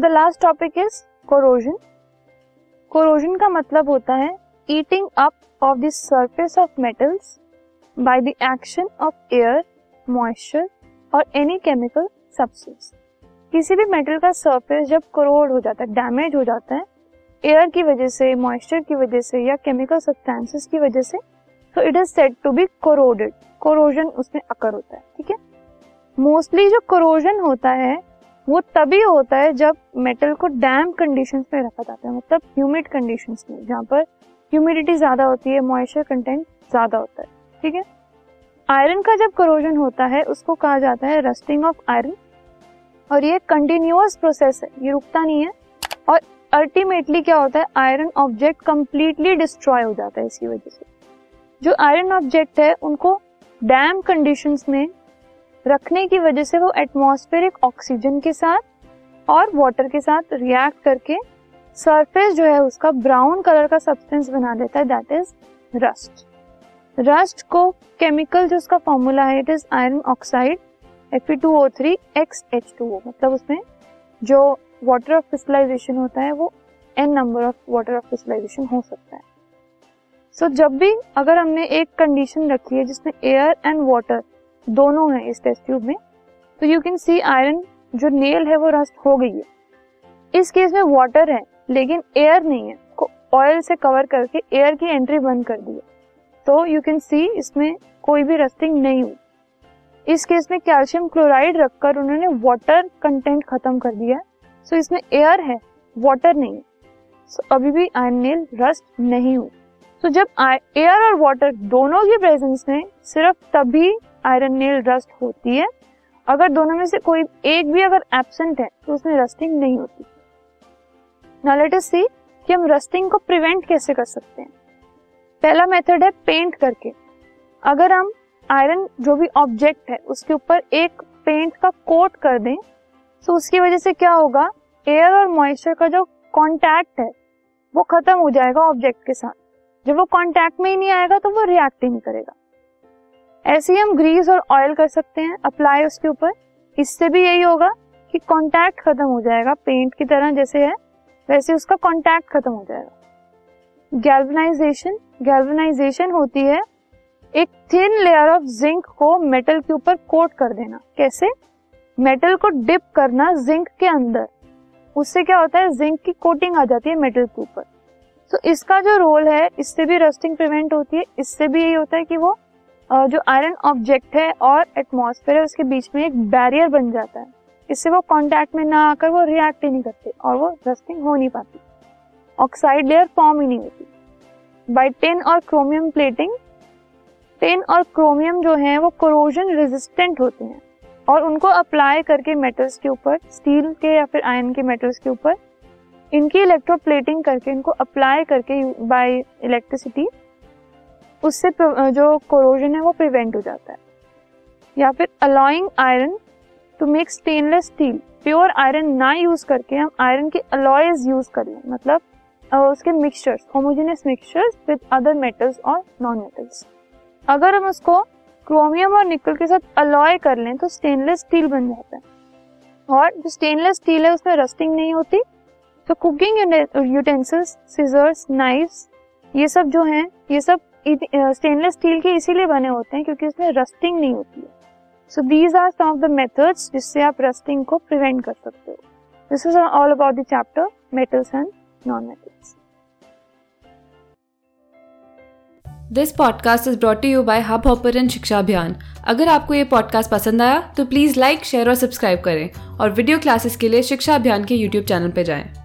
The last topic is corrosion corrosion का मतलब होता है eating up of the surface of metals by the action of air moisture और any chemical substance किसी भी metal का सरफेस जब करोड हो जाता है डैमेज हो जाता है एयर की वजह से मॉइस्चर की वजह से या केमिकल सब्सटेंसेस की वजह से तो it is said to be corroded corrosion उसमें अकर होता है, ठीक है? मोस्टली जो कोरोजन होता है वो तभी होता है जब मेटल को डैम कंडीशन में रखा जाता है मतलब ह्यूमिड कंडीशन में, जहाँ पर ह्यूमिडिटी ज़्यादा होती है मॉइस्चर कंटेंट ज़्यादा होता है, ठीक है? आयरन का जब करोजन होता है, उसको कहा जाता है रस्टिंग ऑफ़ आयरन और ये कंटिन्यूअस प्रोसेस है, ये रुकता नहीं है और अल्टीमेटली क्या होता है आयरन ऑब्जेक्ट कंप्लीटली डिस्ट्रॉय हो जाता है इसकी वजह से। जो आयरन ऑब्जेक्ट है, उनको डैम कंडीशंस में रखने की वजह से वो एटमॉस्फेरिक ऑक्सीजन के साथ और वाटर के साथ रिएक्ट करके सरफेस जो है उसका ब्राउन कलर का सब्सटेंस बना देता है दैट इज़ रस्ट रस्ट को केमिकल जो उसका फॉर्मूला है it is iron oxide Fe2O3 मतलब उसमें जो वाटर ऑफ़ क्रिस्टलाइजेशन होता है वो n number of water of crystallization हो सकता है। सो so, जब भी अगर हमने एक कंडीशन रखी है जिसमें एयर एंड वाटर दोनों है इस टेस्ट ट्यूब में। तो यू कैन सी आयरन जो नेल है वो रस्ट हो गई है। इस केस में वाटर है लेकिन एयर नहीं है ऑयल से कवर करके एयर की एंट्री बंद कर दी है। तो यू कैन सी इसमें कोई भी रस्टिंग नहीं हुई। इस केस में कैल्शियम क्लोराइड रखकर उन्होंने वाटर कंटेंट खत्म कर दिया सो so, इसमें एयर है वाटर नहीं है। So, अभी भी आयरन नेल रस्ट नहीं हुई। तो so, जब एयर और वाटर दोनों की प्रेजेंस में सिर्फ़ तभी आयरन नेल रस्ट होती है। अगर दोनों में से कोई एक भी अगर एबसेंट है तो उसमें रस्टिंग नहीं होती। नाउ लेट अस सी कि हम रस्टिंग को प्रिवेंट कैसे कर सकते हैं। पहला मेथड है पेंट करके। अगर हम आयरन जो भी ऑब्जेक्ट है, उसके ऊपर एक पेंट का कोट कर दें तो उसकी वजह से क्या होगा? एयर और मॉइस्चर का जो कांटेक्ट है, वो खत्म हो जाएगा ऑब्जेक्ट के साथ। जब वो कांटेक्ट में ही नहीं आएगा तो वो रिएक्ट ही नहीं करेगा। ऐसे ही हम ग्रीस और ऑयल कर सकते हैं अप्लाई उसके ऊपर। इससे भी यही होगा कि कांटेक्ट खत्म हो जाएगा पेंट की तरह जैसे है, वैसे उसका कांटेक्ट खत्म हो जाएगा। गैल्वनाइजेशन गैल्वनाइजेशन होती है एक थिन लेयर ऑफ़ जिंक को मेटल के ऊपर कोट कर देना। कैसे? मेटल को डिप करना जिंक के अंदर। उससे क्या होता है? जिंक की कोटिंग आ जाती है मेटल के ऊपर। तो इसका जो रोल है, इससे भी रस्टिंग प्रिवेंट होती है। इससे भी यही होता है कि वो जो आयरन ऑब्जेक्ट है और एटमोसफेयर है, उसके बीच में एक बैरियर बन जाता है। इससे वो कांटेक्ट में ना आकर वो रिएक्ट ही नहीं करते और वो रस्टिंग हो नहीं पाती। ऑक्साइड लेयर फॉर्म ही नहीं होती। बाय टिन और क्रोमियम प्लेटिंग टिन और क्रोमियम जो है, वो कोरोजन रेजिस्टेंट होते हैं और उनको अप्लाई करके मेटल्स के ऊपर स्टील के या फिर आयरन के मेटल्स के ऊपर, इनकी इलेक्ट्रोप्लेटिंग करके, इनको अप्लाई करके बाय इलेक्ट्रिसिटी उससे जो कोरोजन है वो प्रिवेंट हो जाता है। या फिर alloying iron to make stainless steel pure iron ना यूज़ करके हम आयरन के अलॉयज यूज़ कर। लें मतलब उसके mixtures homogeneous mixtures with other metals और नॉन मेटल्स अगर हम उसको क्रोमियम और निकल के साथ अलॉय कर लें तो स्टेनलेस स्टील बन जाता है। और जो स्टेनलेस स्टील है उसमें रस्टिंग नहीं होती तो कुकिंग यूटेंसिल्स सीजर्स नाइफ्स ये सब जो हैं, ये सब स्टेनलेस स्टील के इसीलिए बने होते हैं क्योंकि उसमें रस्टिंग नहीं होती है। So these are some of the methods जिससे आप रस्टिंग को प्रिवेंट कर सकते हो। This is all about the chapter metals and non metals this podcast is brought you by hub hopper Shiksha Abhiyan अगर आपको ये पॉडकास्ट पसंद आया तो प्लीज़ लाइक शेयर और सब्सक्राइब करें और वीडियो क्लासेस के लिए शिक्षा अभियान के यूट्यूब चैनल पर जाएँ।